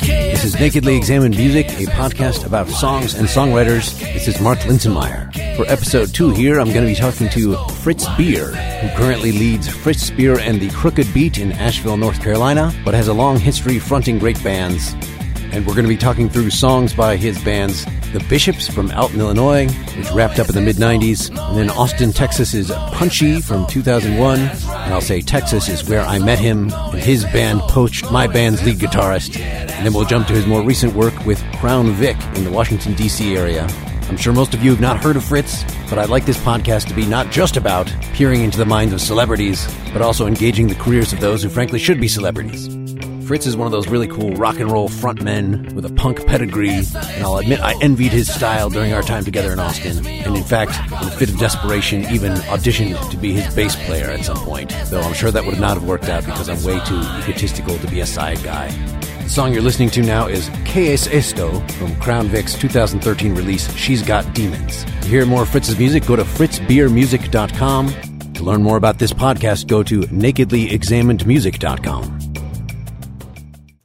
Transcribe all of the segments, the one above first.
This is Nakedly Examined Music, a podcast about songs and songwriters. This is Mark Linsenmayer. For episode two here, I'm going to be talking to Fritz Beer, who currently leads Fritz Beer and the Crooked Beat in Asheville, North Carolina, but has a long history fronting great bands and we're going to be talking through songs by his bands The Bishops from Alton, Illinois, which wrapped up in the mid 90s, and then Austin, Texas is Punchy from 2001, and I'll say Texas is where I met him, and his band poached my band's lead guitarist, and then we'll jump to his more recent work with Crown Vic in the Washington, D.C. area. I'm sure most of you have not heard of Fritz, but I'd like this podcast to be not just about peering into the minds of celebrities, but also engaging the careers of those who frankly should be celebrities. Fritz is one of those really cool rock and roll frontmen with a punk pedigree, and I'll admit I envied his style during our time together in Austin, and in fact, in a fit of desperation, even auditioned to be his bass player at some point, though I'm sure that would not have worked out because I'm way too egotistical to be a side guy. The song you're listening to now is Que es esto from Crown Vic's 2013 release She's Got Demons. To hear more Fritz's music, go to fritzbeermusic.com. To learn more about this podcast, go to nakedlyexaminedmusic.com.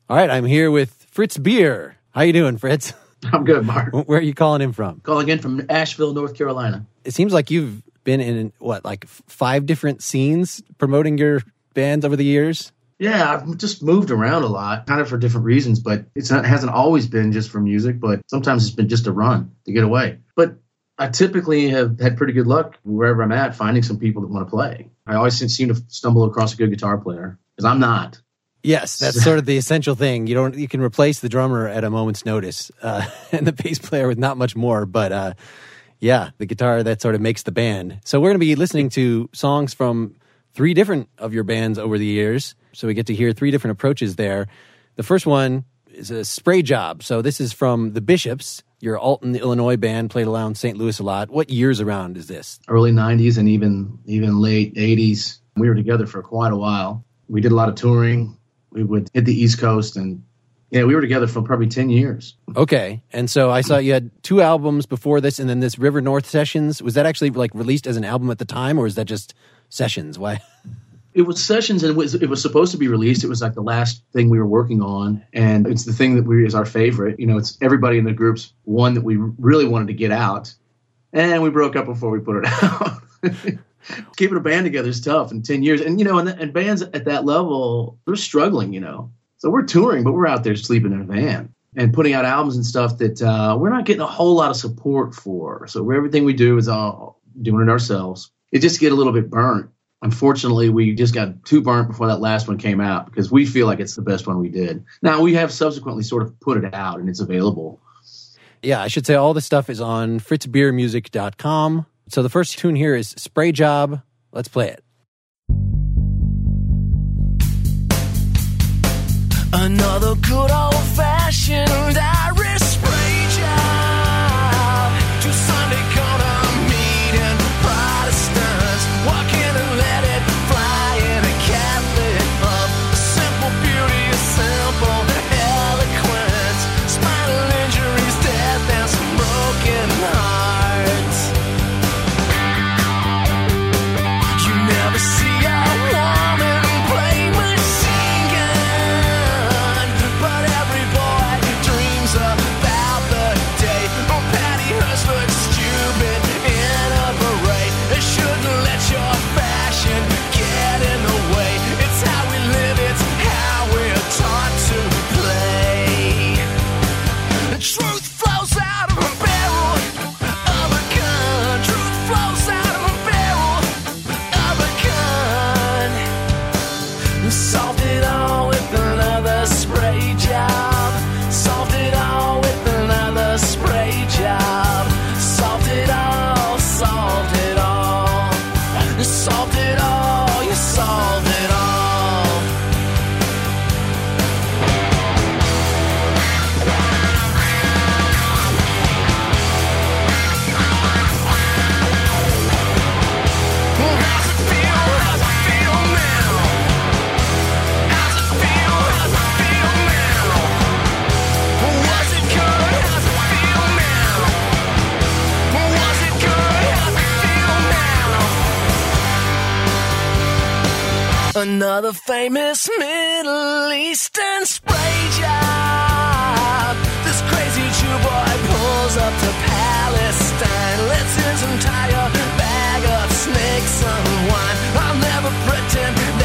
All right, I'm here with Fritz Beer. How you doing, Fritz? I'm good, Mark. Where are you calling in from? Calling in from Asheville, North Carolina. It seems like you've been in what, like five different scenes promoting your bands over the years. Yeah, I've just moved around a lot, kind of for different reasons, but it's not, it hasn't always been just for music, but sometimes it's been just a run to get away. But I typically have had pretty good luck wherever I'm at finding some people that want to play. I always seem to stumble across a good guitar player because I'm not. Yes, that's sort of the essential thing. You don't you can replace the drummer at a moment's notice, uh, and the bass player with not much more. But uh, yeah, the guitar that sort of makes the band. So we're going to be listening to songs from three different of your bands over the years. So we get to hear three different approaches there. The first one is a spray job. So this is from the Bishops, your Alton, Illinois band, played around St. Louis a lot. What years around is this? Early '90s and even even late '80s. We were together for quite a while. We did a lot of touring we would hit the East Coast and yeah, we were together for probably 10 years. Okay. And so I saw you had two albums before this and then this River North Sessions. Was that actually like released as an album at the time or is that just sessions? Why? It was sessions and it was, it was supposed to be released. It was like the last thing we were working on. And it's the thing that we is our favorite. You know, it's everybody in the group's one that we really wanted to get out. And we broke up before we put it out. keeping a band together is tough in 10 years. And, you know, and, and bands at that level, they're struggling, you know. So we're touring, but we're out there sleeping in a van and putting out albums and stuff that uh, we're not getting a whole lot of support for. So everything we do is all doing it ourselves. It just get a little bit burnt. Unfortunately, we just got too burnt before that last one came out because we feel like it's the best one we did. Now we have subsequently sort of put it out and it's available. Yeah, I should say all the stuff is on fritzbeermusic.com. So the first tune here is Spray Job. Let's play it. Another good old fashioned Another famous Middle Eastern spray job. This crazy Jew boy pulls up to Palestine, lets his entire bag of snakes unwind. I'll never pretend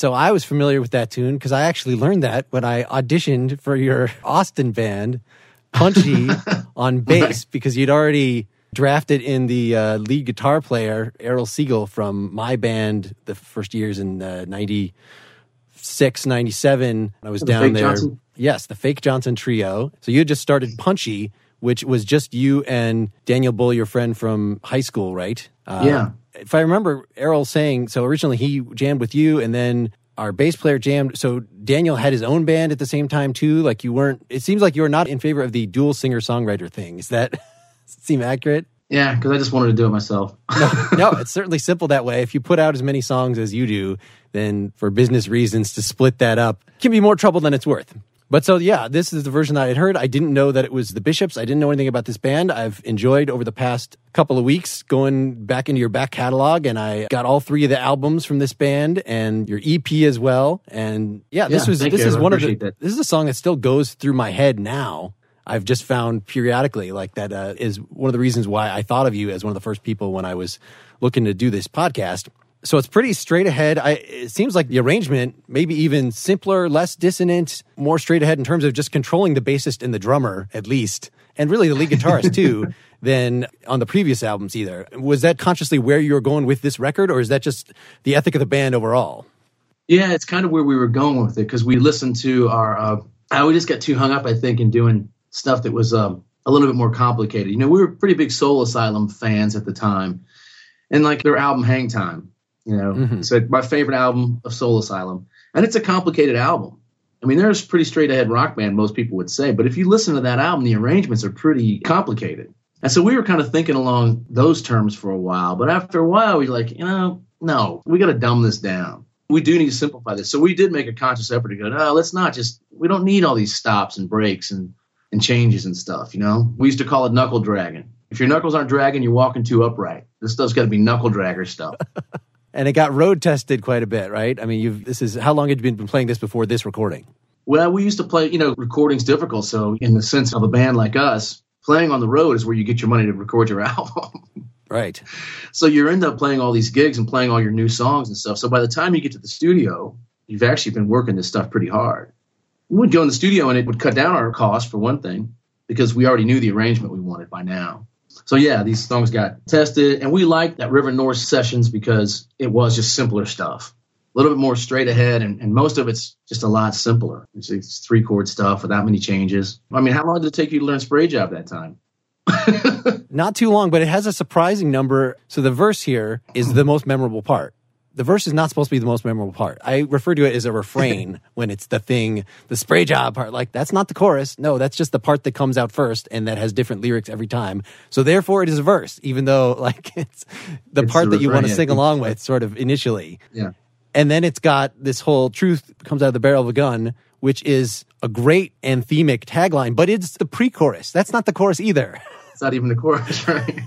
so I was familiar with that tune because I actually learned that when I auditioned for your Austin band, Punchy, on bass, because you'd already drafted in the uh, lead guitar player, Errol Siegel, from my band the first years in uh, 96, 97. I was The down Fake there. Johnson? Yes, the Fake Johnson Trio. So you had just started Punchy, which was just you and Daniel Bull, your friend from high school, right? Uh, Yeah. If I remember Errol saying, so originally he jammed with you and then our bass player jammed. So Daniel had his own band at the same time too. Like you weren't, it seems like you were not in favor of the dual singer songwriter thing. Is that seem accurate? Yeah, because I just wanted to do it myself. no, it's certainly simple that way. If you put out as many songs as you do, then for business reasons to split that up can be more trouble than it's worth. But so yeah, this is the version that I had heard. I didn't know that it was the Bishops. I didn't know anything about this band. I've enjoyed over the past couple of weeks going back into your back catalog and I got all three of the albums from this band and your EP as well. And yeah, this Yeah, was this you. is I one of the that. this is a song that still goes through my head now. I've just found periodically like that uh, is one of the reasons why I thought of you as one of the first people when I was looking to do this podcast. So it's pretty straight ahead. I, it seems like the arrangement, maybe even simpler, less dissonant, more straight ahead in terms of just controlling the bassist and the drummer, at least, and really the lead guitarist too, than on the previous albums either. Was that consciously where you were going with this record, or is that just the ethic of the band overall? Yeah, it's kind of where we were going with it because we listened to our. Uh, uh, we just got too hung up, I think, in doing stuff that was um, a little bit more complicated. You know, we were pretty big Soul Asylum fans at the time, and like their album Hang Time. You know, Mhm. it's like my favorite album of Soul Asylum, and it's a complicated album. I mean, there's pretty straight ahead rock band, most people would say, but if you listen to that album, the arrangements are pretty complicated. And so we were kind of thinking along those terms for a while, but after a while, we were like, you know, no, we got to dumb this down. We do need to simplify this. So we did make a conscious effort to go, no, let's not just, we don't need all these stops and breaks and, and changes and stuff, you know? We used to call it knuckle dragging. If your knuckles aren't dragging, you're walking too upright. This stuff's got to be knuckle dragger stuff. And it got road tested quite a bit, right? I mean, you've this is how long had you been playing this before this recording? Well, we used to play, you know, recording's difficult. So, in the sense of a band like us, playing on the road is where you get your money to record your album. Right. so, you end up playing all these gigs and playing all your new songs and stuff. So, by the time you get to the studio, you've actually been working this stuff pretty hard. We would go in the studio and it would cut down our cost, for one thing, because we already knew the arrangement we wanted by now. So, yeah, these songs got tested. And we liked that River North sessions because it was just simpler stuff a little bit more straight ahead, and, and most of it's just a lot simpler. It's, it's three chord stuff without many changes. I mean, how long did it take you to learn spray job that time? Not too long, but it has a surprising number. So the verse here is the most memorable part. The verse is not supposed to be the most memorable part. I refer to it as a refrain when it's the thing, the spray job part. Like, that's not the chorus. No, that's just the part that comes out first and that has different lyrics every time. So therefore, it is a verse, even though, like, it's the It's part the that you want to yeah. sing along with, sort of initially. Yeah. And then it's got this whole truth comes out of the barrel of a gun, which is a great anthemic tagline, but it's the pre chorus. That's not the chorus either. It's not even the chorus, right?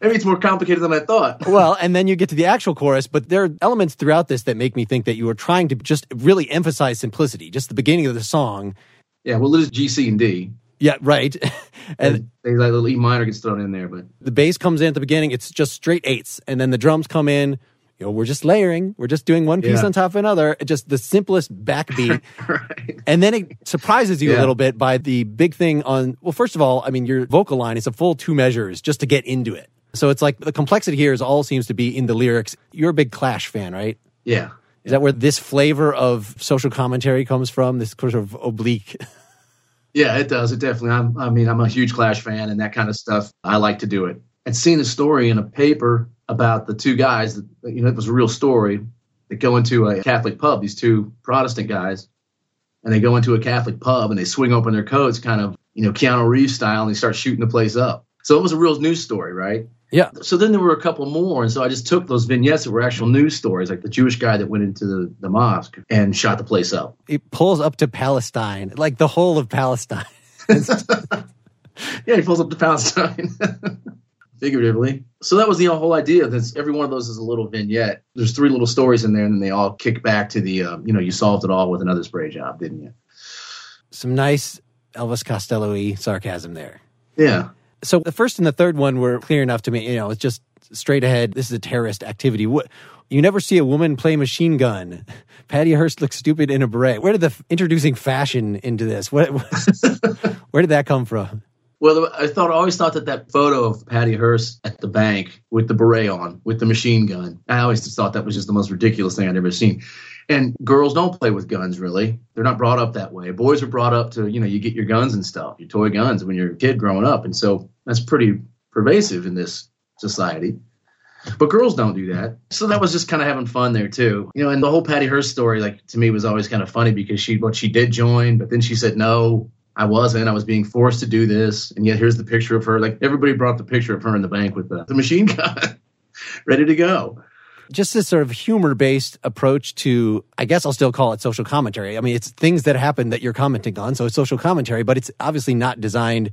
Maybe it's more complicated than I thought. well, and then you get to the actual chorus, but there are elements throughout this that make me think that you are trying to just really emphasize simplicity. Just the beginning of the song. Yeah, well, it is G, C, and D. Yeah, right. and they, that little E minor gets thrown in there, but the bass comes in at the beginning, it's just straight eights. And then the drums come in, you know, we're just layering, we're just doing one piece Yeah. on top of another, just the simplest backbeat. right. And then it surprises you a little bit by the big thing on, well, first of all, I mean, your vocal line is a full two measures just to get into it. So it's like the complexity here is all seems to be in the lyrics. You're a big Clash fan, right? Yeah. Is that where this flavor of social commentary comes from? This sort of oblique. Yeah, it does. It definitely. I'm, I mean, I'm a huge Clash fan, and that kind of stuff. I like to do it. I'd seen a story in a paper about the two guys that you know it was a real story. They go into a Catholic pub. These two Protestant guys, and they go into a Catholic pub and they swing open their coats, kind of you know Keanu Reeves style, and they start shooting the place up. So it was a real news story, right? Yeah. So then there were a couple more, and so I just took those vignettes that were actual news stories, like the Jewish guy that went into the, the mosque and shot the place up. It pulls up to Palestine, like the whole of Palestine. Yeah, he pulls up to Palestine. Figuratively. So that was the whole idea. That's every one of those is a little vignette. There's three little stories in there, and then they all kick back to the, uh, you know, you solved it all with another spray job, didn't you? Some nice Elvis Costello y sarcasm there. Yeah. So the first and the third one were clear enough to me. You know, it's just straight ahead. This is a terrorist activity. What? You never see a woman play machine gun. Patty Hearst looks stupid in a beret. Where did the f- introducing fashion into this? What, where did that come from? Well, I thought I always thought that that photo of Patty Hearst at the bank with the beret on, with the machine gun, I always just thought that was just the most ridiculous thing I'd ever seen. And girls don't play with guns, really. They're not brought up that way. Boys are brought up to, you know, you get your guns and stuff, your toy guns when you're a kid growing up. And so that's pretty pervasive in this society. But girls don't do that. So that was just kind of having fun there too. You know, and the whole Patty Hearst story, like to me, was always kind of funny because she, what she did join, but then she said no. I wasn't. I was being forced to do this, and yet here's the picture of her. Like everybody brought the picture of her in the bank with the, the machine gun, ready to go. Just this sort of humor based approach to, I guess I'll still call it social commentary. I mean, it's things that happen that you're commenting on. So it's social commentary, but it's obviously not designed.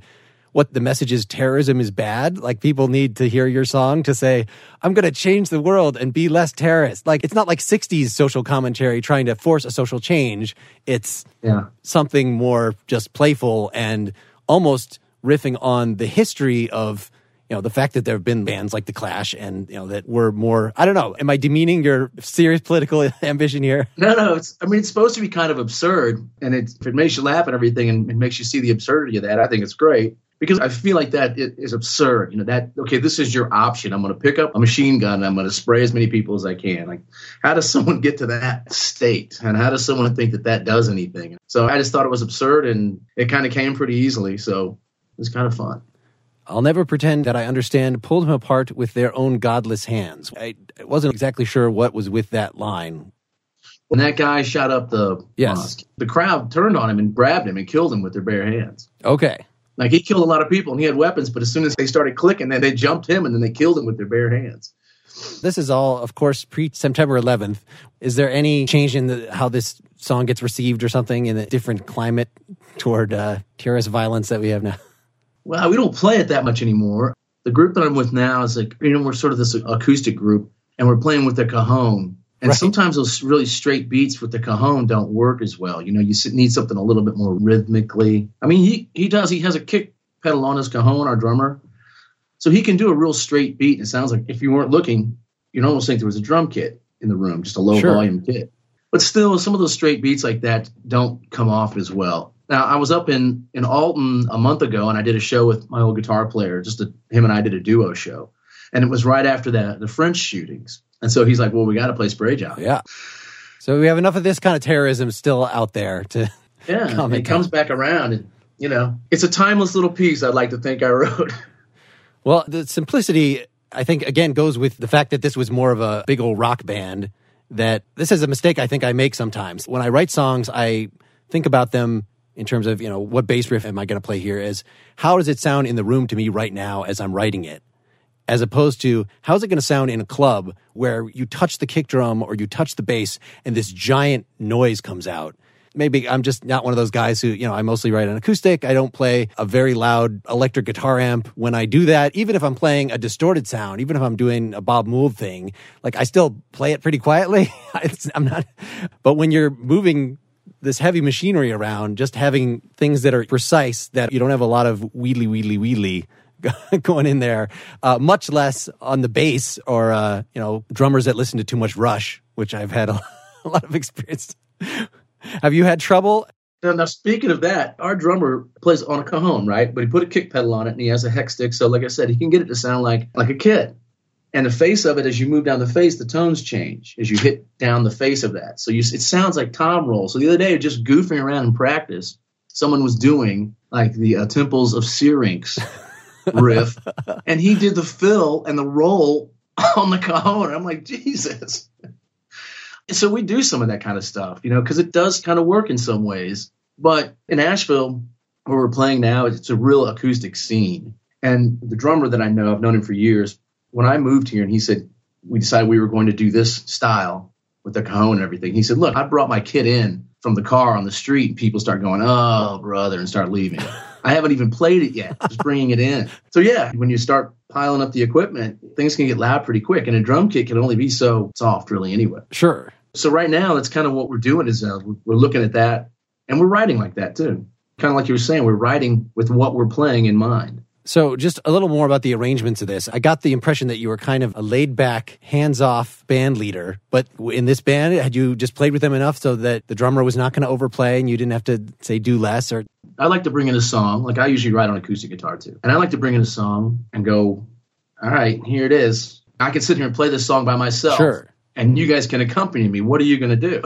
What the message is terrorism is bad. Like people need to hear your song to say, I'm going to change the world and be less terrorist. Like it's not like 60s social commentary trying to force a social change. It's Yeah, something more just playful and almost riffing on the history of you know the fact that there have been bands like the clash and you know that were more i don't know am i demeaning your serious political ambition here no, no. It's. I mean, it's supposed to be kind of absurd, and it's, if it makes you laugh and everything, and it makes you see the absurdity of that, I think it's great. Because I feel like that is absurd. You know that okay, this is your option. I'm going to pick up a machine gun and I'm going to spray as many people as I can. Like, how does someone get to that state, and how does someone think that that does anything? So I just thought it was absurd, and it kind of came pretty easily. So it was kind of fun. i'll never pretend that i understand pulled them apart with their own godless hands i, I wasn't exactly sure what was with that line When that guy shot up the Yes. mosque, the crowd turned on him and grabbed him and killed him with their bare hands. okay Like he killed a lot of people and he had weapons, but as soon as they started clicking, then they jumped him and then they killed him with their bare hands. this is all of course pre september 11th is there any change in the, how this song gets received or something in a different climate toward uh, terrorist violence that we have now Well, we don't play it that much anymore. The group that I'm with now is like, you know, we're sort of this acoustic group and we're playing with the cajon. And Right. sometimes those really straight beats with the cajon don't work as well. You know, you need something a little bit more rhythmically. I mean, he, he does, he has a kick pedal on his cajon, our drummer. So he can do a real straight beat. And it sounds like if you weren't looking, you'd almost think there was a drum kit in the room, just a low Sure. volume kit. But still, some of those straight beats like that don't come off as well. Now, I was up in, in Alton a month ago and I did a show with my old guitar player. Just a, him and I did a duo show. And it was right after the, the French shootings. And so he's like, well, we got to play Spray Job. Yeah. So we have enough of this kind of terrorism still out there to. Yeah. It comes back around. And, you know, it's a timeless little piece I'd like to think I wrote. Well, the simplicity, I think, again, goes with the fact that this was more of a big old rock band. That this is a mistake I think I make sometimes. When I write songs, I think about them in terms of, you know, what bass riff am I going to play here? Is how does it sound in the room to me right now as I'm writing it? As opposed to how's it going to sound in a club where you touch the kick drum or you touch the bass and this giant noise comes out. Maybe I'm just not one of those guys who, you know, I mostly write on acoustic. I don't play a very loud electric guitar amp. When I do that, even if I'm playing a distorted sound, even if I'm doing a Bob Mould thing, like I still play it pretty quietly. I'm not, but when you're moving this heavy machinery around, just having things that are precise, that you don't have a lot of wheedly, wheedly, wheedly going in there, uh, much less on the bass or uh, you know drummers that listen to too much Rush, which I've had a, a lot of experience. Have you had trouble? Now, now, speaking of that, our drummer plays on a cajon, right? But he put a kick pedal on it and he has a hex stick. So, like I said, he can get it to sound like like a kid. And the face of it, as you move down the face, the tones change as you hit down the face of that. So you, it sounds like tom roll. So the other day, just goofing around in practice, someone was doing like the uh, Temples of Syrinx riff, and he did the fill and the roll on the cajon. I'm like, Jesus. So we do some of that kind of stuff, you know, because it does kind of work in some ways. But in Asheville, where we're playing now, it's a real acoustic scene. And the drummer that I know, I've known him for years. When I moved here, and he said we decided we were going to do this style with the cajon and everything. He said, "Look, I brought my kit in from the car on the street, and people start going, oh brother, and start leaving. I haven't even played it yet, just bringing it in. So yeah, when you start piling up the equipment, things can get loud pretty quick, and a drum kit can only be so soft, really, anyway. Sure. So right now, that's kind of what we're doing is uh, we're looking at that, and we're writing like that too. Kind of like you were saying, we're writing with what we're playing in mind. So, just a little more about the arrangements of this. I got the impression that you were kind of a laid back, hands off band leader. But in this band, had you just played with them enough so that the drummer was not going to overplay and you didn't have to, say, do less? Or I like to bring in a song, like I usually write on acoustic guitar too. And I like to bring in a song and go, all right, here it is. I can sit here and play this song by myself. Sure. And you guys can accompany me. What are you going to do?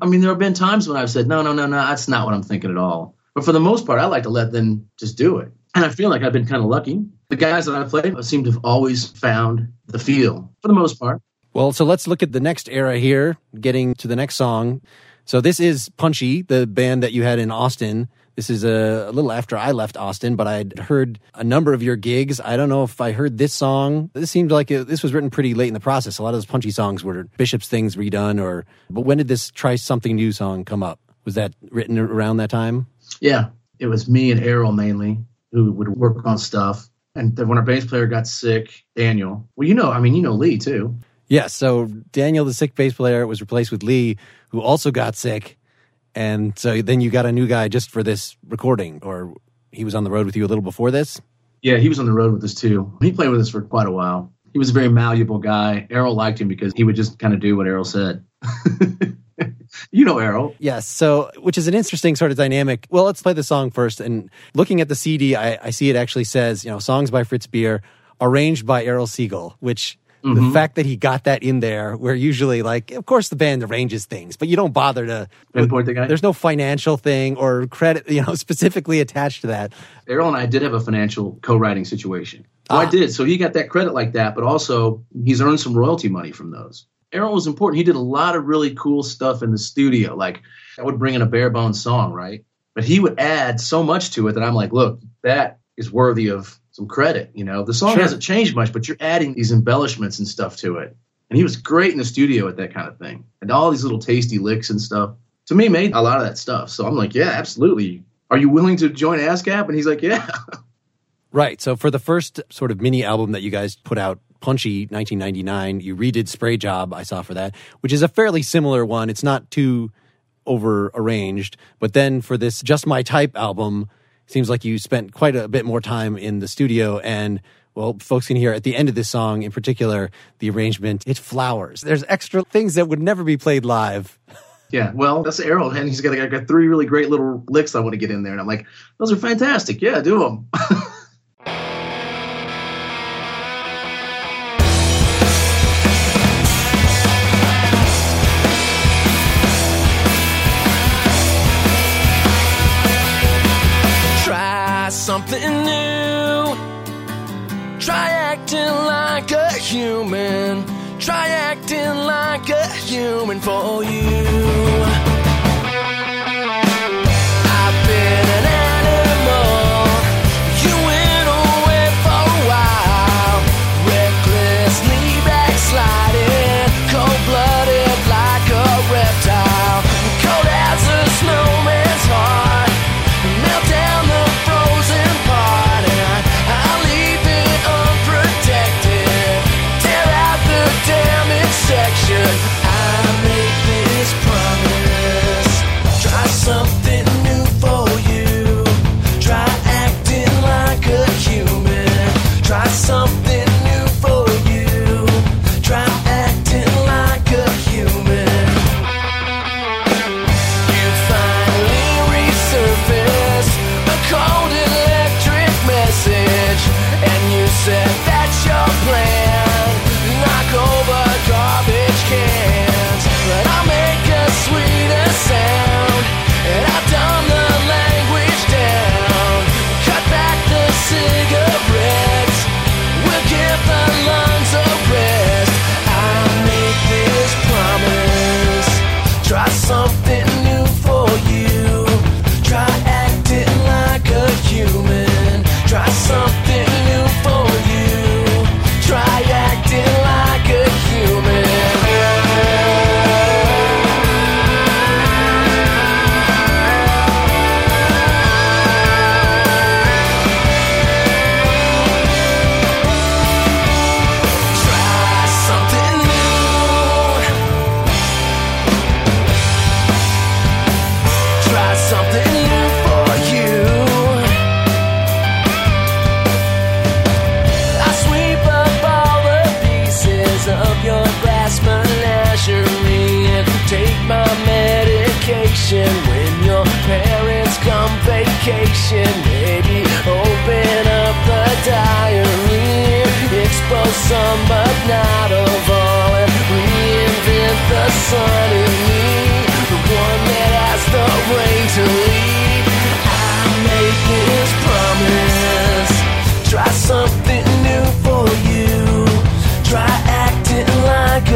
I mean, there have been times when I've said, no, no, no, no, that's not what I'm thinking at all. But for the most part, I like to let them just do it. And I feel like I've been kind of lucky. The guys that I've played seem to have always found the feel for the most part. Well, so let's look at the next era here, getting to the next song. So this is Punchy, the band that you had in Austin. This is a, a, little after I left Austin, but I'd heard a number of your gigs. I don't know if I heard this song. This seemed like it, this was written pretty late in the process. A lot of those Punchy songs were Bishop's Things redone, or but when did this Try Something New song come up? Was that written around that time? Yeah, it was me and Errol mainly who would work on stuff. And then when our bass player got sick, Daniel, well, you know, I mean, you know Lee too. Yeah, so Daniel, the sick bass player, was replaced with Lee, who also got sick. And so then you got a new guy just for this recording, or he was on the road with you a little before this? Yeah, he was on the road with us too. He played with us for quite a while. He was a very malleable guy. Errol liked him because he would just kind of do what Errol said. you know Errol. Yes. So, which is an interesting sort of dynamic. Well, let's play the song first. And looking at the CD, I, I see it actually says, you know, songs by Fritz Beer, arranged by Errol Siegel, which mm-hmm. the fact that he got that in there, where usually, like, of course, the band arranges things, but you don't bother to pinpoint the guy. There's no financial thing or credit, you know, specifically attached to that. Errol and I did have a financial co-writing situation. Well, ah. I did. So he got that credit like that, but also he's earned some royalty money from those. Errol was important. He did a lot of really cool stuff in the studio. Like I would bring in a bare bones song, right? But he would add so much to it that I'm like, look, that is worthy of some credit. You know, the song sure. hasn't changed much, but you're adding these embellishments and stuff to it. And he was great in the studio at that kind of thing. And all these little tasty licks and stuff. To me, made a lot of that stuff. So I'm like, yeah, absolutely. Are you willing to join ASCAP? And he's like, yeah. Right. So for the first sort of mini album that you guys put out, Punchy 1999, you redid Spray Job, I saw for that, which is a fairly similar one. It's not too over arranged. But then for this Just My Type album, seems like you spent quite a bit more time in the studio and well, folks can hear at the end of this song in particular, the arrangement, it flowers. There's extra things that would never be played live. Yeah, well, that's Errol, and he's got, I got three really great little licks I want to get in there. And I'm like, those are fantastic. Yeah, do them. something new. Try acting like a human. Try acting like a human for you.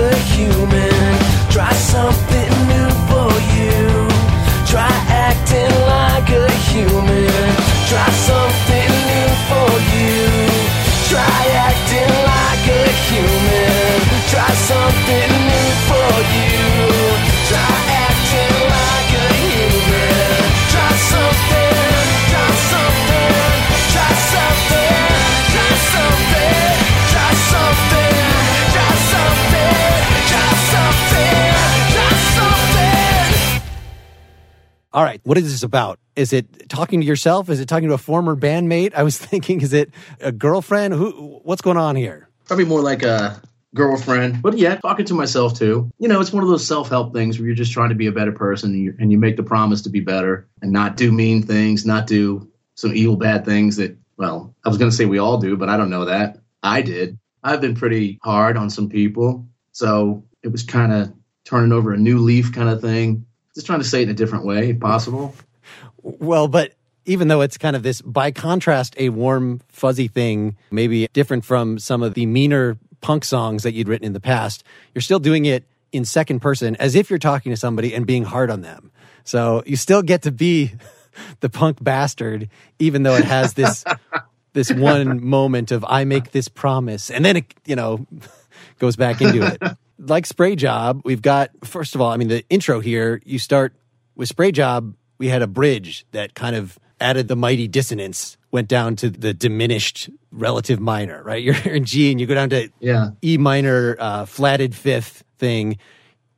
A human. Try something Right, what is this about? Is it talking to yourself? Is it talking to a former bandmate? I was thinking, is it a girlfriend? Who? What's going on here? Probably more like a girlfriend, but yeah, talking to myself too. You know, it's one of those self help things where you're just trying to be a better person and you, and you make the promise to be better and not do mean things, not do some evil, bad things that, well, I was going to say we all do, but I don't know that. I did. I've been pretty hard on some people. So it was kind of turning over a new leaf kind of thing. Just trying to say it in a different way, if possible. Well, but even though it's kind of this, by contrast, a warm, fuzzy thing, maybe different from some of the meaner punk songs that you'd written in the past, you're still doing it in second person as if you're talking to somebody and being hard on them. So you still get to be the punk bastard, even though it has this. this one moment of I make this promise, and then it, you know, goes back into it. Like Spray Job, we've got first of all, I mean, the intro here. You start with Spray Job. We had a bridge that kind of added the mighty dissonance, went down to the diminished relative minor. Right, you're in G, and you go down to Yeah. E minor uh, flatted fifth thing.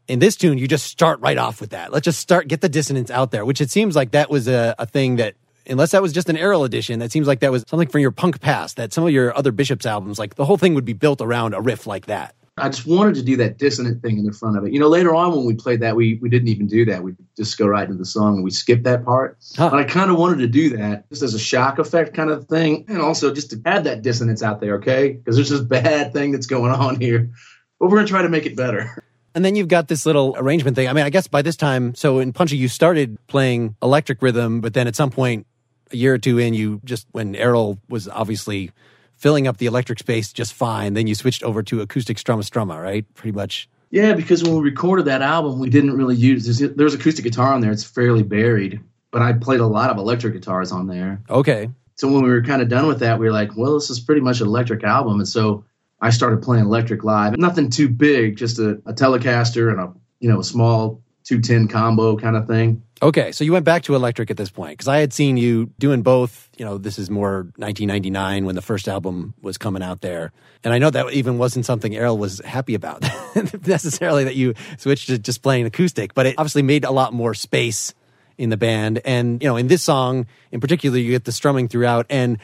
In this tune, you just start right off with that. Let's just start, get the dissonance out there, which it seems like that was a, a thing that, unless that was just an Errol edition, that seems like that was something from your punk past, that some of your other Bishops albums, like the whole thing would be built around a riff like that. I just wanted to do that dissonant thing in the front of it. You know, later on when we played that, we we didn't even do that. We just go right into the song and we skip that part. Huh. But I kind of wanted to do that just as a shock effect kind of thing, and also just to add that dissonance out there, okay? Because there's this bad thing that's going on here, but we're gonna try to make it better. And then you've got this little arrangement thing. I mean, I guess by this time, so in Punchy, you started playing electric rhythm, but then at some point, a year or two in, you just, when Errol was obviously filling up the electric space just fine, then you switched over to acoustic strumma strumma, right? Pretty much. Yeah, because when we recorded that album, we didn't really use there's, there's acoustic guitar on there. It's fairly buried, but I played a lot of electric guitars on there. Okay. so when we were kind of done with that, we were like, well, this is pretty much an electric album. And so I started playing electric live. Nothing too big, just a, a Telecaster and a you know a small 210 combo kind of thing. Okay, so you went back to electric at this point because I had seen you doing both. You know, this is more 1999 when the first album was coming out there, and I know that even wasn't something Errol was happy about necessarily that you switched to just playing acoustic, but it obviously made a lot more space in the band. And you know, in this song in particular, you get the strumming throughout, and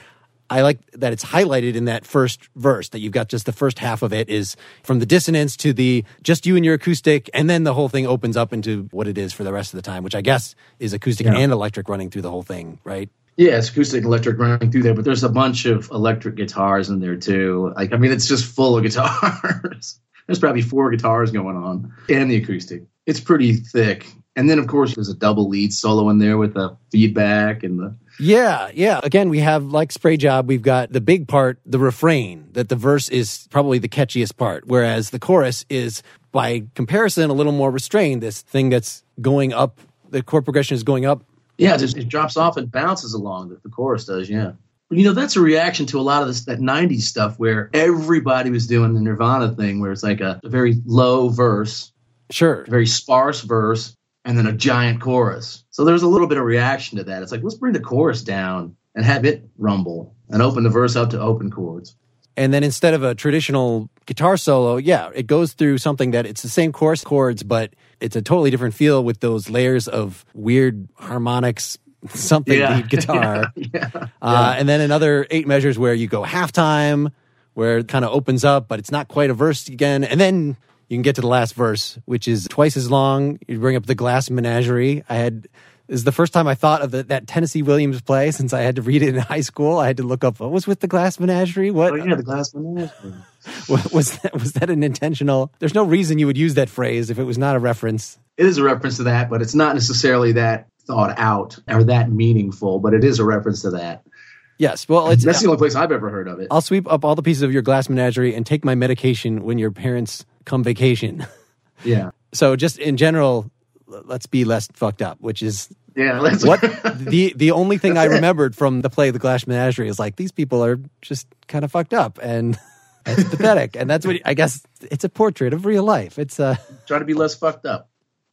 I like that it's highlighted in that first verse that you've got just the first half of it is from the dissonance to the just you and your acoustic, and then the whole thing opens up into what it is for the rest of the time, which I guess is acoustic Yeah. and electric running through the whole thing, right? Yeah, it's acoustic and electric running through there, but there's a bunch of electric guitars in there too. Like, I mean, it's just full of guitars. there's probably four guitars going on and the acoustic. It's pretty thick. And then, of course, there's a double lead solo in there with the feedback and the Yeah, yeah. Again, we have like Spray Job, we've got the big part, the refrain, that the verse is probably the catchiest part, whereas the chorus is, by comparison, a little more restrained. This thing that's going up, the chord progression is going up. Yeah, it, just, it drops off and bounces along. The, the chorus does, yeah. You know, that's a reaction to a lot of this that '90s stuff where everybody was doing the Nirvana thing, where it's like a, a very low verse, Sure. very sparse verse, and then a giant chorus. So there's a little bit of reaction to that. It's like let's bring the chorus down and have it rumble and open the verse up to open chords. And then instead of a traditional guitar solo, yeah, it goes through something that it's the same chorus chords, but it's a totally different feel with those layers of weird harmonics, something Yeah. lead guitar. yeah. Uh, and then another eight measures where you go halftime, where it kind of opens up, but it's not quite a verse again. And then you can get to the last verse, which is twice as long. You bring up the glass menagerie. I had is the first time I thought of the, that Tennessee Williams play since I had to read it in high school. I had to look up what was with the Glass Menagerie. What Oh yeah, the glass menagerie. was that? Was that an intentional? There's no reason you would use that phrase if it was not a reference. It is a reference to that, but it's not necessarily that thought out or that meaningful. But it is a reference to that. Yes, well, it's That's the only place I've ever heard of it. I'll sweep up all the pieces of your Glass Menagerie and take my medication when your parents come vacation. Yeah, So just in general, let's be less fucked up, which is yeah. What the the only thing I remembered from the play The Glass Menagerie is like these people are just kind of fucked up and it's pathetic. And that's what I guess it's a portrait of real life. It's uh try to be less fucked up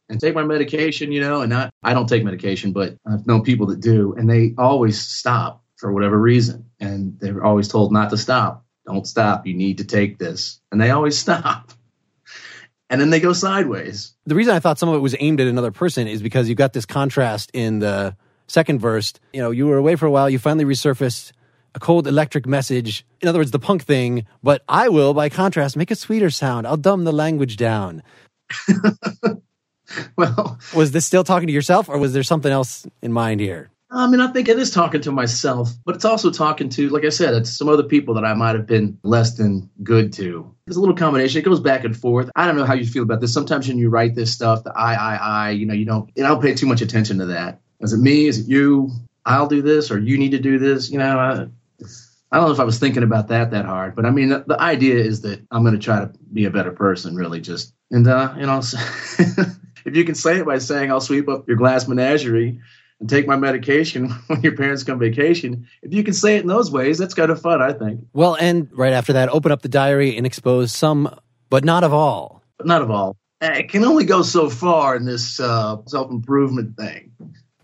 and take my medication, you know, and not I don't take medication, but I've known people that do, and they always stop for whatever reason. And they're always told not to stop. Don't stop. You need to take this. And they always stop. And then they go sideways. the reason I thought some of it was aimed at another person is because you've got this contrast in the second verse. You know, you were away for a while, you finally resurfaced a cold electric message. In other words, the punk thing, but I will, by contrast, make a sweeter sound. I'll dumb the language down. Well, Was this still talking to yourself, or was there something else in mind here? I mean, I think it is talking to myself, but it's also talking to, like I said, it's some other people that I might have been less than good to. There's a little combination. It goes back and forth. I don't know how you feel about this. Sometimes when you write this stuff, the I, I, I, you know, you don't, you don't pay too much attention to that. Is it me? Is it you? I'll do this, or you need to do this. You know, I, I don't know if I was thinking about that that hard, but I mean, the, the idea is that I'm going to try to be a better person, really. Just and uh, you know, if you can say it by saying I'll sweep up your glass menagerie and take my medication when your parents come vacation. If you can say it in those ways, that's kind of fun, I think. Well, and right after that, open up the diary and expose some, but not of all. But not of all. It can only go so far in this uh, self improvement thing.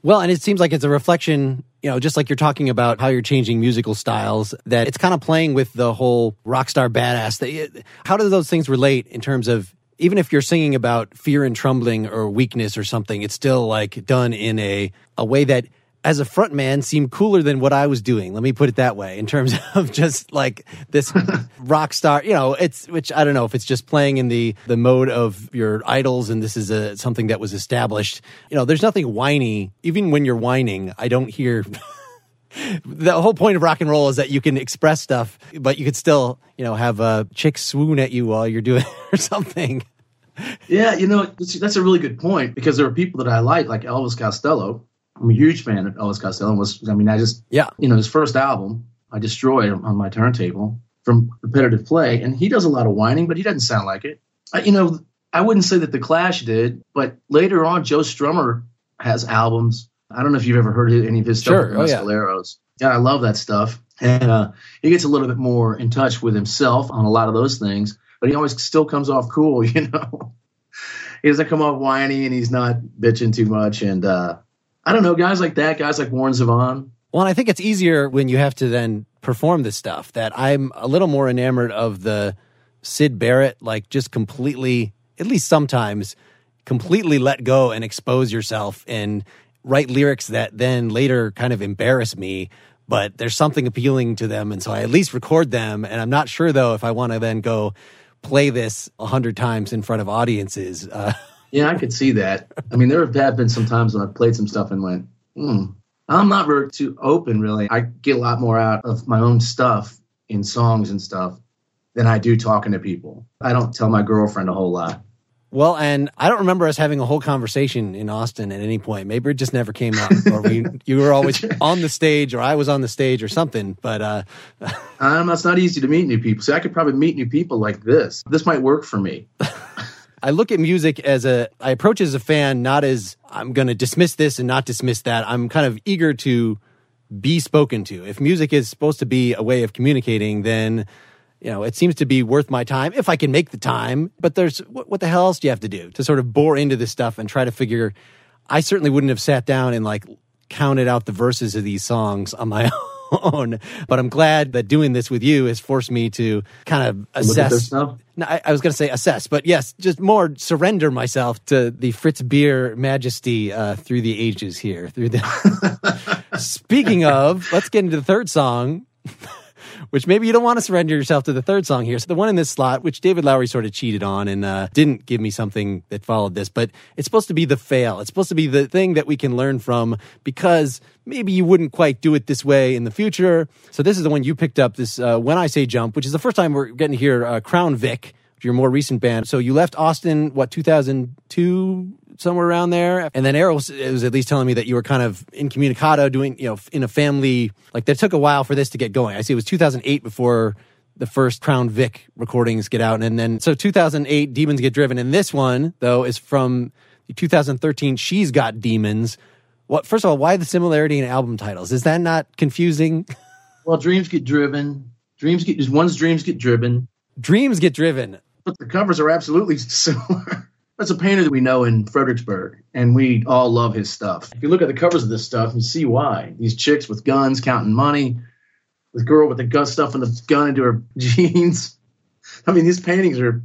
Well, and it seems like it's a reflection, you know, just like you're talking about how you're changing musical styles, that it's kind of playing with the whole rock star badass. How do those things relate in terms of even if you're singing about fear and trembling or weakness or something, it's still like done in a, a way that as a front man seemed cooler than what I was doing. Let me put it that way in terms of just like this rock star, you know, it's, which I don't know if it's just playing in the, the mode of your idols and this is a, something that was established. You know, there's nothing whiny. Even when you're whining, I don't hear the whole point of rock and roll is that you can express stuff, but you could still, you know, have a chick swoon at you while you're doing or something. Yeah, you know, that's that's a really good point because there are people that I like, like Elvis Costello. I'm a huge fan of Elvis Costello. Was I mean, I just Yeah. you know his first album, I destroyed on my turntable from repetitive play, and he does a lot of whining, but he doesn't sound like it. I, you know, I wouldn't say that the Clash did, but later on, Joe Strummer has albums. I don't know if you've ever heard any of his stuff. Sure. Oh, yeah. Yeah, I love that stuff, and uh, he gets a little bit more in touch with himself on a lot of those things. But he always still comes off cool, you know. he doesn't come off whiny, and he's not bitching too much. And uh, I don't know, guys like that, guys like Warren Zevon. Well, and I think it's easier when you have to then perform this stuff that I'm a little more enamored of the Syd Barrett, like just completely, at least sometimes, completely let go and expose yourself and write lyrics that then later kind of embarrass me. But there's something appealing to them. And so I at least record them. And I'm not sure, though, if I want to then go play this a hundred times in front of audiences. Uh, Yeah, I could see that. I mean, there have been some times when I've played some stuff and went, hmm, I'm not very too open, really. I get a lot more out of my own stuff in songs and stuff than I do talking to people. I don't tell my girlfriend a whole lot. Well, and I don't remember us having a whole conversation in Austin at any point. Maybe it just never came up, or we you were always on the stage, or I was on the stage, or something. But uh, Um, it's not easy to meet new people. See, I could probably meet new people like this. This might work for me. I look at music as a I approach as a fan, not as I'm going to dismiss this and not dismiss that. I'm kind of eager to be spoken to. If music is supposed to be a way of communicating, then you know it seems to be worth my time if I can make the time. But there's what, what the hell else do you have to do to sort of bore into this stuff and try to figure? I certainly wouldn't have sat down and like counted out the verses of these songs on my own. But I'm glad that doing this with you has forced me to kind of Look at this assess. stuff. No, I, I was going to say assess, but yes, just more surrender myself to the Fritz Beer majesty uh, through the ages here. Through the. Speaking of, let's get into the third song, which maybe you don't want to surrender yourself to the third song here. So the one in this slot, which David Lowery sort of cheated on and uh, didn't give me something that followed this, but it's supposed to be the fail. It's supposed to be the thing that we can learn from because maybe you wouldn't quite do it this way in the future. So this is the one you picked up. This uh, when I say jump, which is the first time we're getting to hear uh, Crown Vic, your more recent band. So you left Austin what 2002 somewhere around there. And then Errol was at least telling me that you were kind of incommunicado, doing, you know, in a family, like that took a while for this to get going. I see it was 2008 before the first Crown Vic recordings get out. And then, so 2008, Demons Get Driven. And this one, though, is from 2013, She's Got Demons. What, first of all, why the similarity in album titles? Is that not confusing? Well, dreams get driven. Dreams get one's dreams get driven, Dreams Get Driven. but the covers are absolutely similar. That's a painter that we know in Fredericksburg, and we all love his stuff. If you look at the covers of this stuff, you see why. These chicks with guns counting money, this girl with the gun stuff and the gun into her jeans. I mean, these paintings are,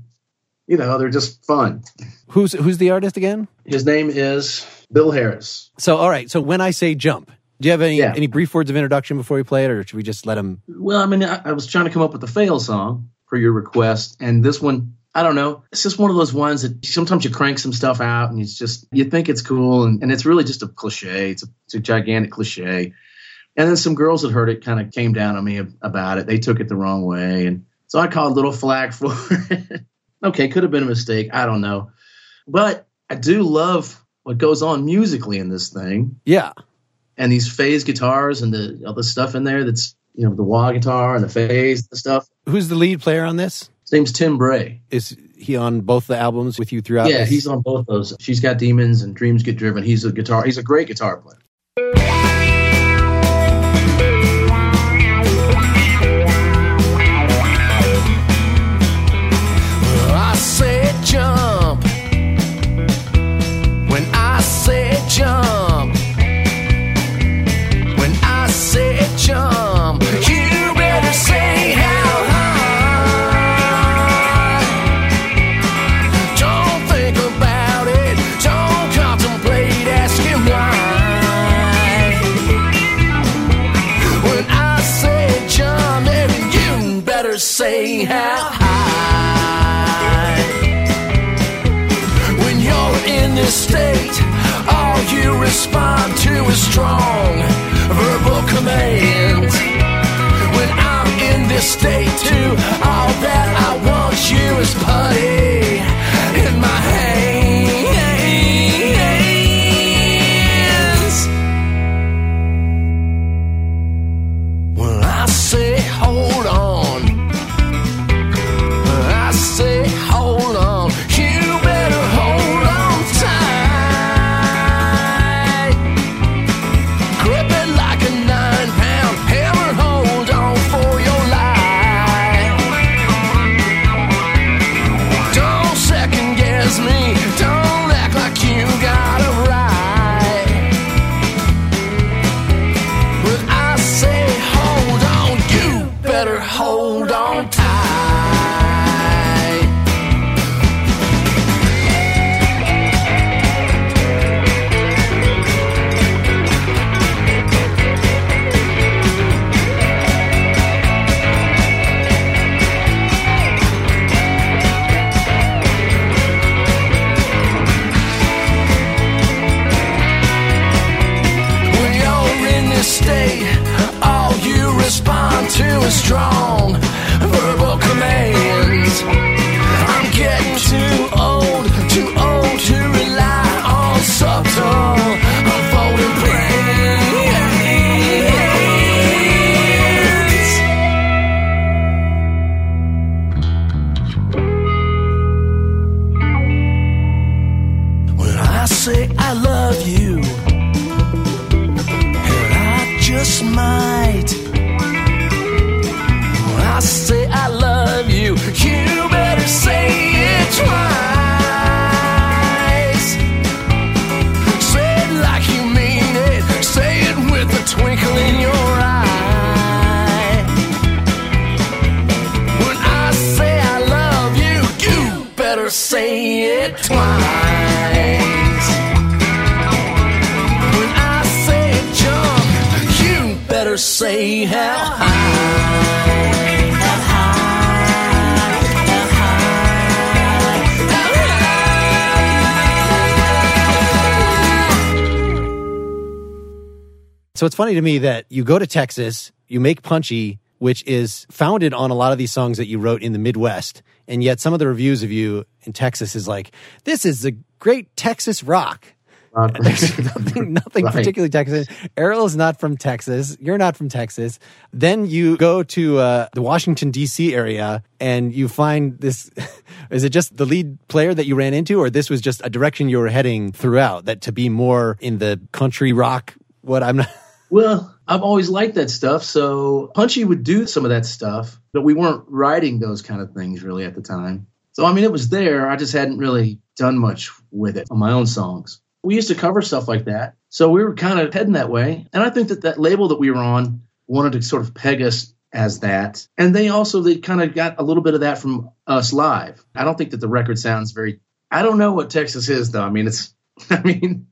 you know, they're just fun. Who's, who's the artist again? His name is Bill Harris. So, all right. So when I say jump, do you have any, Yeah. any brief words of introduction before we play it, or should we just let him? Well, I mean, I, I was trying to come up with a fail song for your request, and this one, I don't know. It's just one of those ones that sometimes you crank some stuff out, and it's just you think it's cool, and, and it's really just a cliche. It's a, it's a gigantic cliche. And then some girls that heard it kind of came down on me about it. They took it the wrong way, and so I called little flag for it. okay, could have been a mistake. I don't know, but I do love what goes on musically in this thing Yeah. and these phase guitars and the all the stuff in there that's you know the wah guitar and the phase the stuff. Who's the lead player on this? His name's Tim Bray. Is he on both the albums with you throughout? yeah, this? he's on both those. She's got demons and dreams get driven. He's a guitar. He's a great guitar player. Better say how high. When you're in this state, all you respond to is strong verbal commands. When I'm in this state too, all that I want you is putty in my hands. Strong it's funny to me that you go to Texas, you make Punchy, which is founded on a lot of these songs that you wrote in the Midwest. And yet some of the reviews of you in Texas is like, this is a great Texas rock. There's nothing, nothing Right. particularly Texas. Errol is not from Texas. You're not from Texas. Then you go to uh, the Washington D.C. area and you find this. Is it just the lead player that you ran into, or this was just a direction you were heading throughout? That to be more in the country rock. What I'm not. Well, I've always liked that stuff. So Punchy would do some of that stuff, but we weren't writing those kind of things really at the time. So, I mean, it was there. I just hadn't really done much with it on my own songs. We used to cover stuff like that. So we were kind of heading that way. And I think that that label that we were on wanted to sort of peg us as that. And they also, they kind of got a little bit of that from us live. I don't think that the record sounds very, I don't know what Texas is though. I mean, it's, I mean,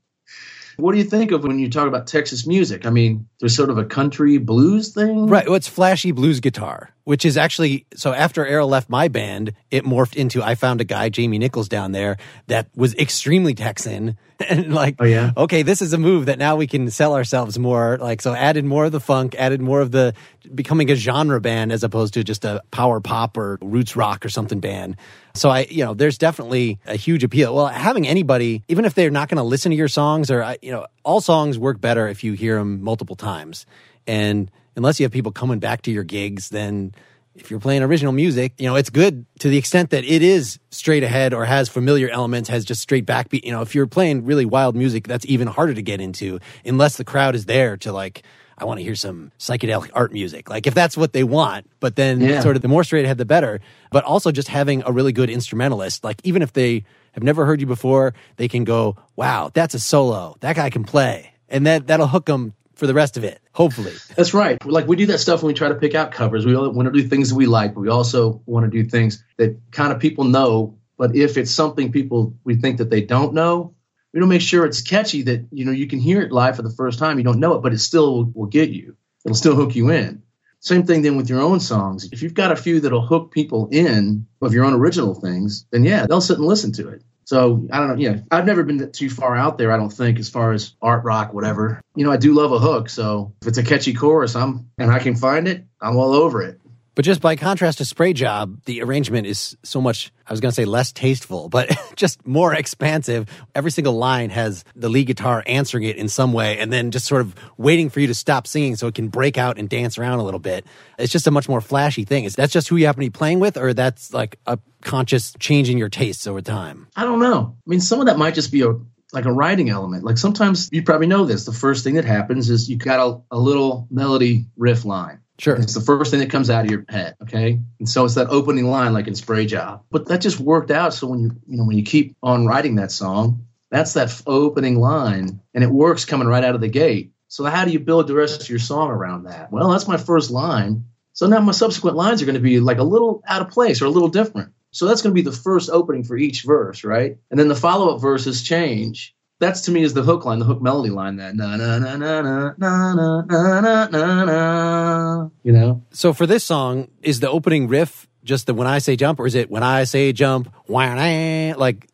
what do you think of when you talk about Texas music? I mean, there's sort of a country blues thing. Right. Well, it's flashy blues guitar, which is actually so after Errol left my band, it morphed into I found a guy, Jamie Nichols, down there that was extremely Texan. And like, Oh, yeah? okay, this is a move that now we can sell ourselves more. Like, so added more of the funk, added more of the becoming a genre band as opposed to just a power pop or roots rock or something band. So I, you know, there's definitely a huge appeal. Well, having anybody, even if they're not going to listen to your songs or, you know, all songs work better if you hear them multiple times. And unless you have people coming back to your gigs, then if you're playing original music, you know, it's good to the extent that it is straight ahead or has familiar elements, has just straight backbeat. You know, if you're playing really wild music, that's even harder to get into unless the crowd is there to like, I want to hear some psychedelic art music. Like if that's what they want, but then Yeah. sort of the more straight ahead, the better. But also just having a really good instrumentalist, like even if they have never heard you before, they can go, wow, that's a solo. That guy can play. And that, that'll hook them for the rest of it, hopefully. That's right. Like we do that stuff when we try to pick out covers. We want to do things that we like, but we also want to do things that kind of people know. But if it's something people we think that they don't know, we don't make sure it's catchy that you know you can hear it live for the first time. You don't know it, but it still will, will get you. It'll still hook you in. Same thing then with your own songs. If you've got a few that'll hook people in of your own original things, then yeah, they'll sit and listen to it. So I don't know. Yeah, I've never been too far out there. I don't think as far as art rock, whatever. You know, I do love a hook. So if it's a catchy chorus, I'm and I can find it, I'm all over it. But just by contrast to Spray Job, the arrangement is so much, I was going to say less tasteful, but just more expansive. Every single line has the lead guitar answering it in some way and then just sort of waiting for you to stop singing so it can break out and dance around a little bit. It's just a much more flashy thing. Is that just who you happen to be playing with or that's like a conscious change in your tastes over time? I don't know. I mean, some of that might just be a like a writing element. Like sometimes you probably know this. The first thing that happens is you got a, a little melody riff line. Sure. It's the first thing that comes out of your head, okay? And so it's that opening line like in Spray Job. But that just worked out so when you you know when you keep on writing that song, that's that opening line and it works coming right out of the gate. So how do you build the rest of your song around that? Well, that's my first line. So now my subsequent lines are going to be like a little out of place or a little different. So that's going to be the first opening for each verse, right? And then the follow-up verses change. That's to me is the hook line, the hook melody line. That na na na na na na na na na. You know, So for this song, is the opening riff just the when I say jump or is it when I say jump, like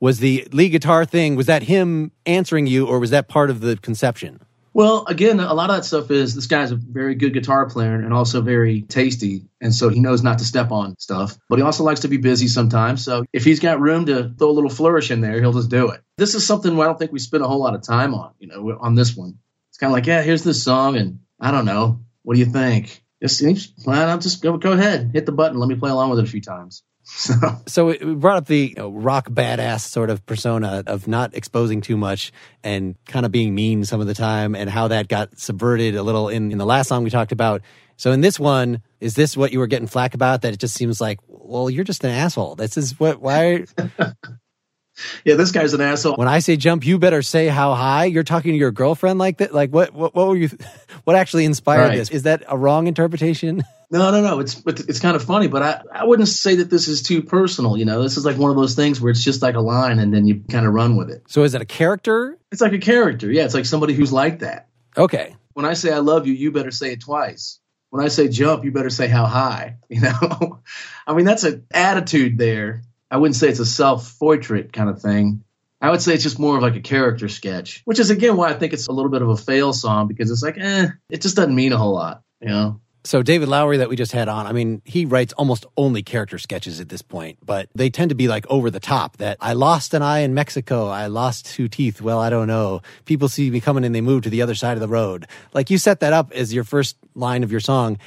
was the lead guitar thing, was that him answering you or was that part of the conception? Well, again, a lot of that stuff is this guy's a very good guitar player and also very tasty. And so he knows not to step on stuff, but he also likes to be busy sometimes. So if he's got room to throw a little flourish in there, he'll just do it. This is something I don't think we spent a whole lot of time on, you know, on this one. It's kind of like, yeah, here's this song. And I don't know. What do you think? Just, well, I'll just go, go ahead, hit the button. Let me play along with it a few times. So So it brought up the you know, rock badass sort of persona of not exposing too much and kind of being mean some of the time and how that got subverted a little in, in the last song we talked about. So in this one, is this what you were getting flack about? That it just seems like, well, you're just an asshole. This is what, why, yeah, this guy's an asshole. when I say jump, you better say how high. You're talking to your girlfriend like that. Like what? What, what were you? What actually inspired Right. this? Is that a wrong interpretation? No, no, no. It's but it's kind of funny, but I, I wouldn't say that this is too personal. You know, this is like one of those things where it's just like a line and then you kind of run with it. So is it a character? It's like a character. Yeah, it's like somebody who's like that. Okay. When I say I love you, you better say it twice. When I say jump, you better say how high. You know, I mean that's an attitude there. I wouldn't say it's a self-portrait kind of thing, I would say it's just more of like a character sketch, which is again why I think it's a little bit of a fail song because it's like, eh, it just doesn't mean a whole lot, you know. So David Lowery that we just had on, I mean, he writes almost only character sketches at this point, but they tend to be like over the top that I lost an eye in Mexico. I lost two teeth. Well, I don't know. People see me coming and they move to the other side of the road. Like you set that up as your first line of your song.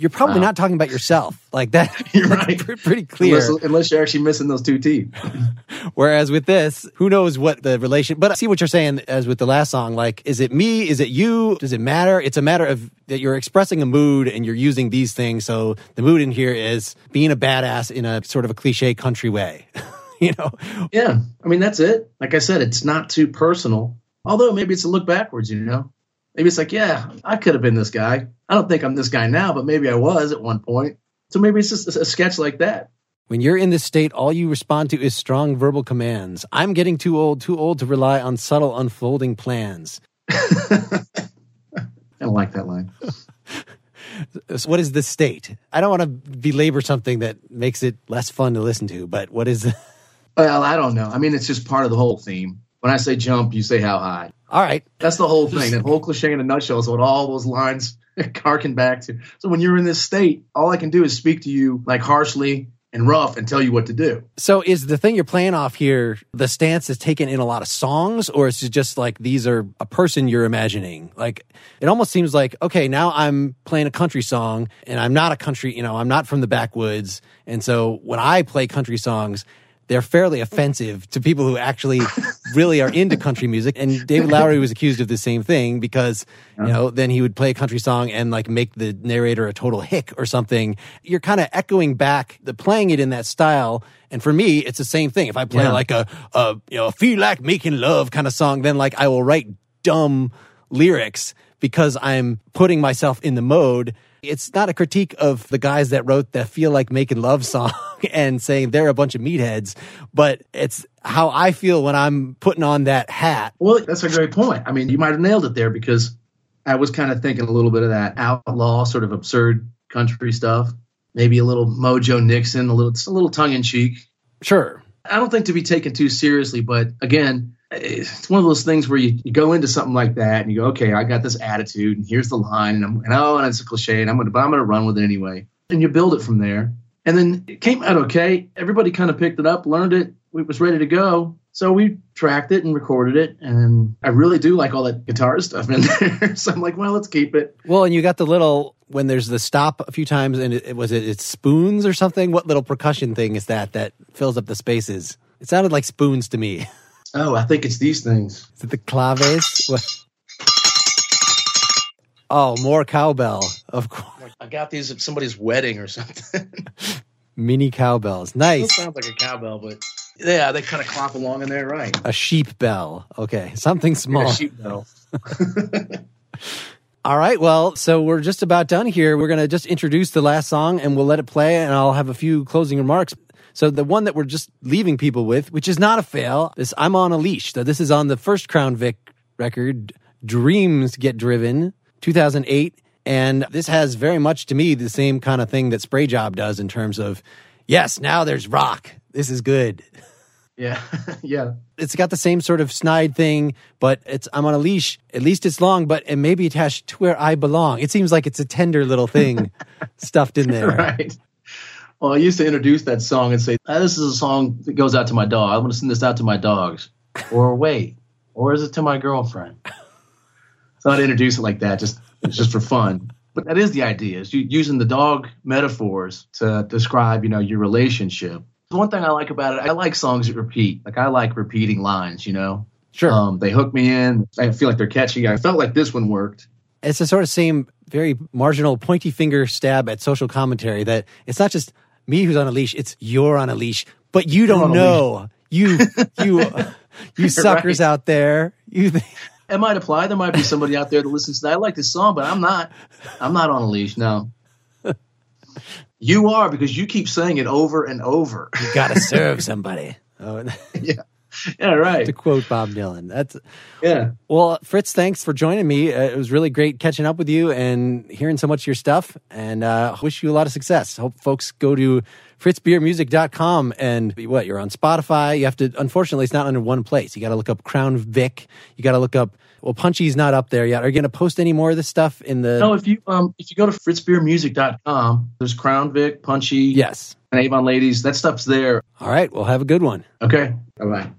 You're probably Wow. not talking about yourself like that. You're right. pre- Pretty clear. Unless, unless you're actually missing those two teeth. Whereas with this, who knows what the relation, but I see what you're saying as with the last song. Like, is it me? Is it you? Does it matter? It's a matter of that you're expressing a mood and you're using these things. So the mood in here is being a badass in a sort of a cliche country way, you know? Yeah, I mean that's it. Like I said, it's not too personal. Although maybe it's a look backwards, you know. Maybe it's like, yeah, I could have been this guy. I don't think I'm this guy now, but maybe I was at one point. So maybe it's just a, sketch like that. When you're in this state, all you respond to is strong verbal commands. I'm getting too old, too old to rely on subtle unfolding plans. I don't like that line. So what is the state? I don't want to belabor something that makes it less fun to listen to, but what is Well, I don't know. I mean, it's just part of the whole theme. When I say jump, you say how high. all right? That's the whole thing. That whole cliche in a nutshell is what all those lines harken back to. So when you're in this state, all I can do is speak to you like harshly and rough and tell you what to do. So is the thing you're playing off here the stance is taken in a lot of songs, or is it just like these are a person you're imagining? Like it almost seems like okay, now I'm playing a country song, and I'm not a country, you know, I'm not from the backwoods, and so when I play country songs. They're fairly offensive to people who actually really are into country music. And David Lowery was accused of the same thing because, you know, then he would play a country song and like make the narrator a total hick or something. You're kind of echoing back the playing it in that style. And for me, it's the same thing. If I play Yeah. like a, a, you know, feel like making love kind of song, then like I will write dumb lyrics because I'm putting myself in the mode. It's not a critique of the guys that wrote the feel like making love song and saying they're a bunch of meatheads, but it's how I feel when I'm putting on that hat. Well, that's a great point. I mean, you might have nailed it there because I was kind of thinking a little bit of that outlaw, sort of absurd country stuff. Maybe a little Mojo Nixon, a little, a little tongue in cheek. Sure. I don't think to be taken too seriously, but again, it's one of those things where you, you go into something like that and you go, okay, I got this attitude, and here's the line, and, I'm, and oh, and it's a cliche, and I'm gonna, but I'm gonna run with it anyway, and you build it from there, and then it came out okay. Everybody kind of picked it up, learned it, it was ready to go, so we tracked it and recorded it, and I really do like all that guitar stuff in there, so I'm like, well, let's keep it. Well, and you got the little when there's the stop a few times, and it, was it it's spoons or something. What little percussion thing is that that fills up the spaces? It sounded like spoons to me. Oh, I think it's these things. Is it the claves? Oh, more cowbell, of course. I got these at somebody's wedding or something. Mini cowbells. Nice. sounds like a cowbell, but yeah, they kind of clop along in there, right? A sheep bell. Okay, something small. a sheep bell. All right. Well, so we're just about done here. We're going to just introduce the last song and we'll let it play and I'll have a few closing remarks. So the one that we're just leaving people with, which is not a fail, is I'm on a leash. So this is on the first Crown Vic record, Dreams Get Driven, 2008. And this has very much to me the same kind of thing that Spray Job does in terms of, yes, now there's rock. This is good. Yeah, yeah. It's got the same sort of snide thing, but it's I'm on a leash. At least it's long, but it may be attached to where I belong. It seems like it's a tender little thing stuffed in there. Right. Well, I used to introduce that song and say, "Ah, "This is a song that goes out to my dog. I'm going to send this out to my dogs." Or wait, or is it to my girlfriend? So I'd introduce it like that, just just for fun. But that is the idea: is you using the dog metaphors to describe, you know, your relationship. The one thing I like about it, I like songs that repeat. Like I like repeating lines. You know, Sure. um, they hook me in. I feel like they're catchy. I felt like this one worked. it's the sort of same very marginal pointy finger stab at social commentary that it's not just me who's on a leash, it's you're on a leash, but you don't know. You you you suckers Right. out there. You it might apply. There might be somebody out there that listens to that. I like this song, but I'm not. I'm not on a leash. No. You are because you keep saying it over and over. you got to serve somebody. Oh, yeah. yeah, right. To quote Bob Dylan. That's Yeah. well, Fritz. Thanks for joining me. Uh, it was really great catching up with you and hearing so much of your stuff. And uh, wish you a lot of success. Hope folks go to fritzbeermusic.com and what you're on Spotify. You have to. Unfortunately, it's not under one place. You got to look up Crown Vic. You got to look up. Well, Punchy's not up there yet. Are you going to post any more of this stuff in the? No, if you um if you go to fritzbeermusic.com, there's Crown Vic, Punchy, Yes. and Avon Ladies. That stuff's there. All right. Well, have a good one. Okay. Bye bye.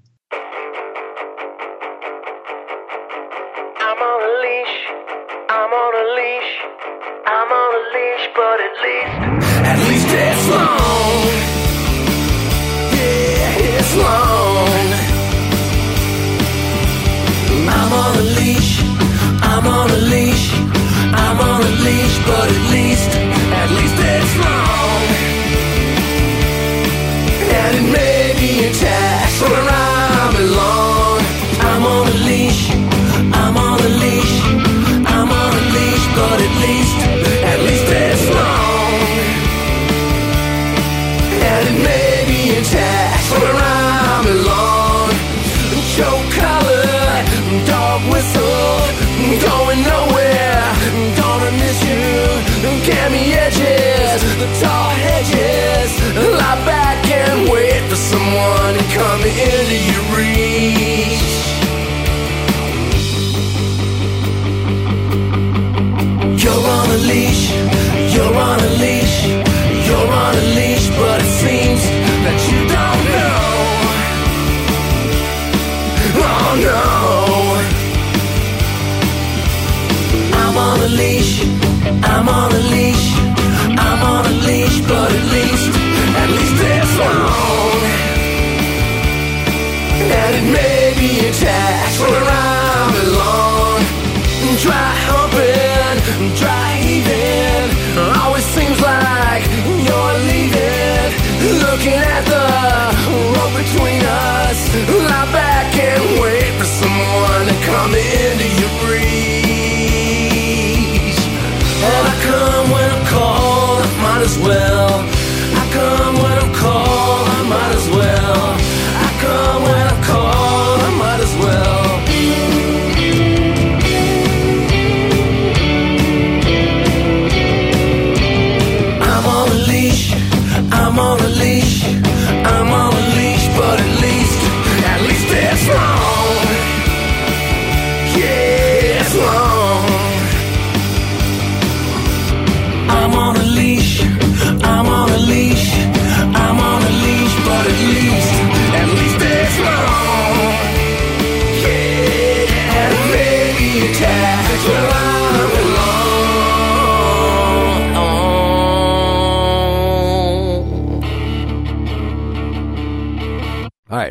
But at least, at least it's long. Yeah, it's long. I'm on a leash. I'm on a leash. I'm on a leash, but at least, at least it's long. But at least, at least it's long. And it may be a attached where I belong. Dry humping, dry heaving. Always seems like you're leaving. Looking at the road between us. Lie back and wait for someone to come into your reach. And I come when I'm called, might as well.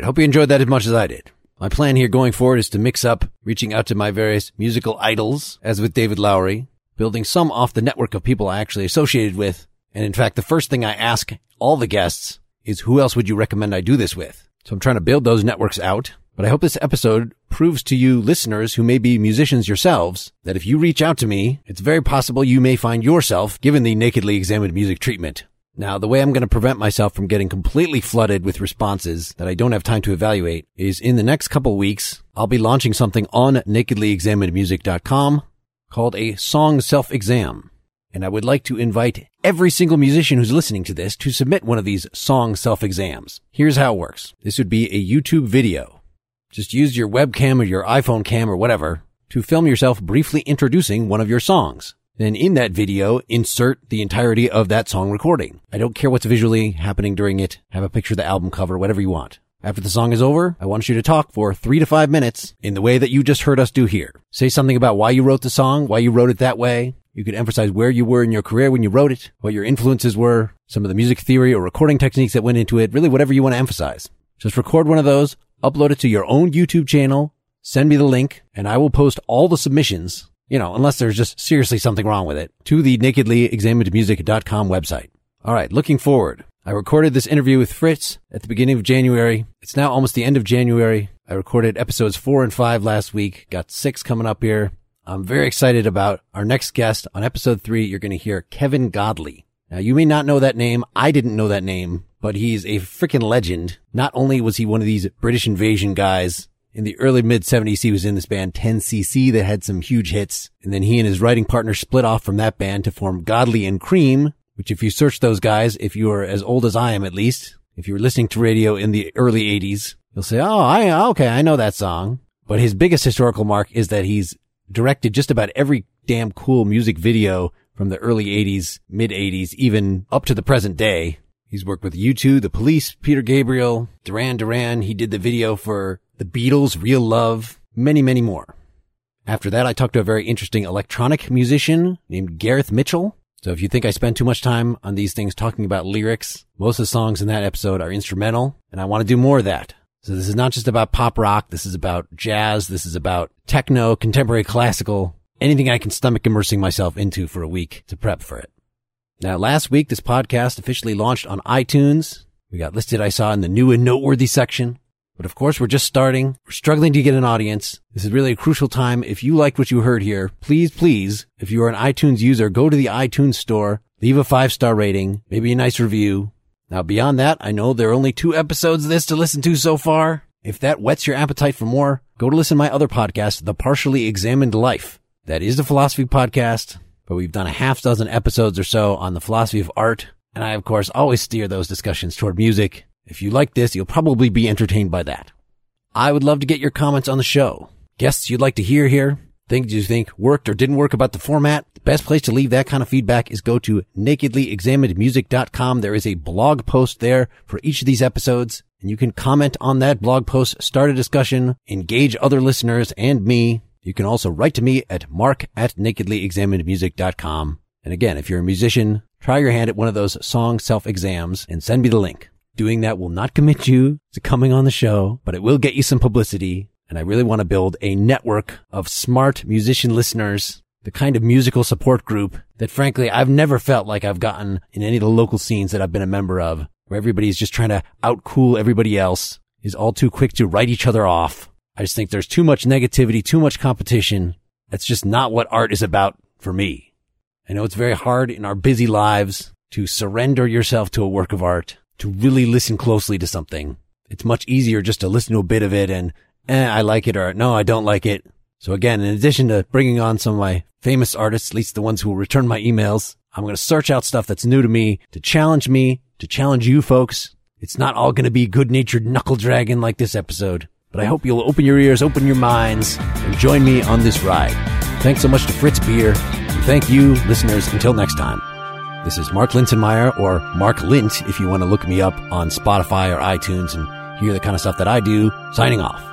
Right. Hope you enjoyed that as much as I did. My plan here going forward is to mix up reaching out to my various musical idols, as with David Lowery, building some off the network of people I actually associated with. And in fact, the first thing I ask all the guests is who else would you recommend I do this with? So I'm trying to build those networks out. But I hope this episode proves to you listeners who may be musicians yourselves that if you reach out to me, it's very possible you may find yourself given the nakedly examined music treatment. Now, the way I'm going to prevent myself from getting completely flooded with responses that I don't have time to evaluate is in the next couple weeks, I'll be launching something on nakedlyexaminedmusic.com called a song self-exam. And I would like to invite every single musician who's listening to this to submit one of these song self-exams. Here's how it works. This would be a YouTube video. Just use your webcam or your iPhone cam or whatever to film yourself briefly introducing one of your songs. Then in that video, insert the entirety of that song recording. I don't care what's visually happening during it. Have a picture of the album cover, whatever you want. After the song is over, I want you to talk for three to five minutes in the way that you just heard us do here. Say something about why you wrote the song, why you wrote it that way. You could emphasize where you were in your career when you wrote it, what your influences were, some of the music theory or recording techniques that went into it, really whatever you want to emphasize. Just record one of those, upload it to your own YouTube channel, send me the link, and I will post all the submissions, you know, unless there's just seriously something wrong with it, to the nakedlyexaminedmusic.com website. All right, looking forward. I recorded this interview with Fritz at the beginning of January. It's now almost the end of January. I recorded episodes four and five last week, got six coming up here. I'm very excited about our next guest. On episode three, you're going to hear Kevin Godley. Now, you may not know that name. I didn't know that name, but he's a freaking legend. Not only was he one of these British invasion guys in the early mid 70s, he was in this band 10cc that had some huge hits. And then he and his writing partner split off from that band to form Godley and Creme, which if you search those guys, if you are as old as I am at least, if you were listening to radio in the early 80s, you'll say, Oh, I, okay, I know that song. But his biggest historical mark is that he's directed just about every damn cool music video from the early 80s, mid 80s, even up to the present day. He's worked with U2, The Police, Peter Gabriel, Duran Duran. He did the video for The Beatles, Real Love, many, many more. After that, I talked to a very interesting electronic musician named Gareth Mitchell. So if you think I spend too much time on these things talking about lyrics, most of the songs in that episode are instrumental, and I want to do more of that. So this is not just about pop rock. This is about jazz. This is about techno, contemporary classical, anything I can stomach immersing myself into for a week to prep for it. Now, last week, this podcast officially launched on iTunes. We got listed, I saw, in the new and noteworthy section. But of course, we're just starting. We're struggling to get an audience. This is really a crucial time. If you liked what you heard here, please, please, if you are an iTunes user, go to the iTunes store, leave a five star rating, maybe a nice review. Now, beyond that, I know there are only two episodes of this to listen to so far. If that whets your appetite for more, go to listen to my other podcast, The Partially Examined Life. That is the philosophy podcast, but we've done a half dozen episodes or so on the philosophy of art. And I, of course, always steer those discussions toward music. If you like this, you'll probably be entertained by that. I would love to get your comments on the show. Guests you'd like to hear here, things you think worked or didn't work about the format. The best place to leave that kind of feedback is go to nakedlyexaminedmusic.com. There is a blog post there for each of these episodes, and you can comment on that blog post, start a discussion, engage other listeners and me. You can also write to me at mark at nakedlyexaminedmusic.com. And again, if you're a musician, try your hand at one of those song self-exams and send me the link. Doing that will not commit you to coming on the show, but it will get you some publicity. And I really want to build a network of smart musician listeners, the kind of musical support group that frankly I've never felt like I've gotten in any of the local scenes that I've been a member of, where everybody's just trying to outcool everybody else, is all too quick to write each other off. I just think there's too much negativity, too much competition. That's just not what art is about for me. I know it's very hard in our busy lives to surrender yourself to a work of art, to really listen closely to something. It's much easier just to listen to a bit of it and, eh, I like it or no, I don't like it. So again, in addition to bringing on some of my famous artists, at least the ones who will return my emails, I'm going to search out stuff that's new to me to challenge me, to challenge you folks. It's not all going to be good natured knuckle dragging like this episode, but I hope you'll open your ears, open your minds, and join me on this ride. Thanks so much to Fritz Beer. And thank you, listeners. Until next time. This is Mark Linsenmayer, or Mark Lint if you want to look me up on Spotify or iTunes and hear the kind of stuff that I do, signing off.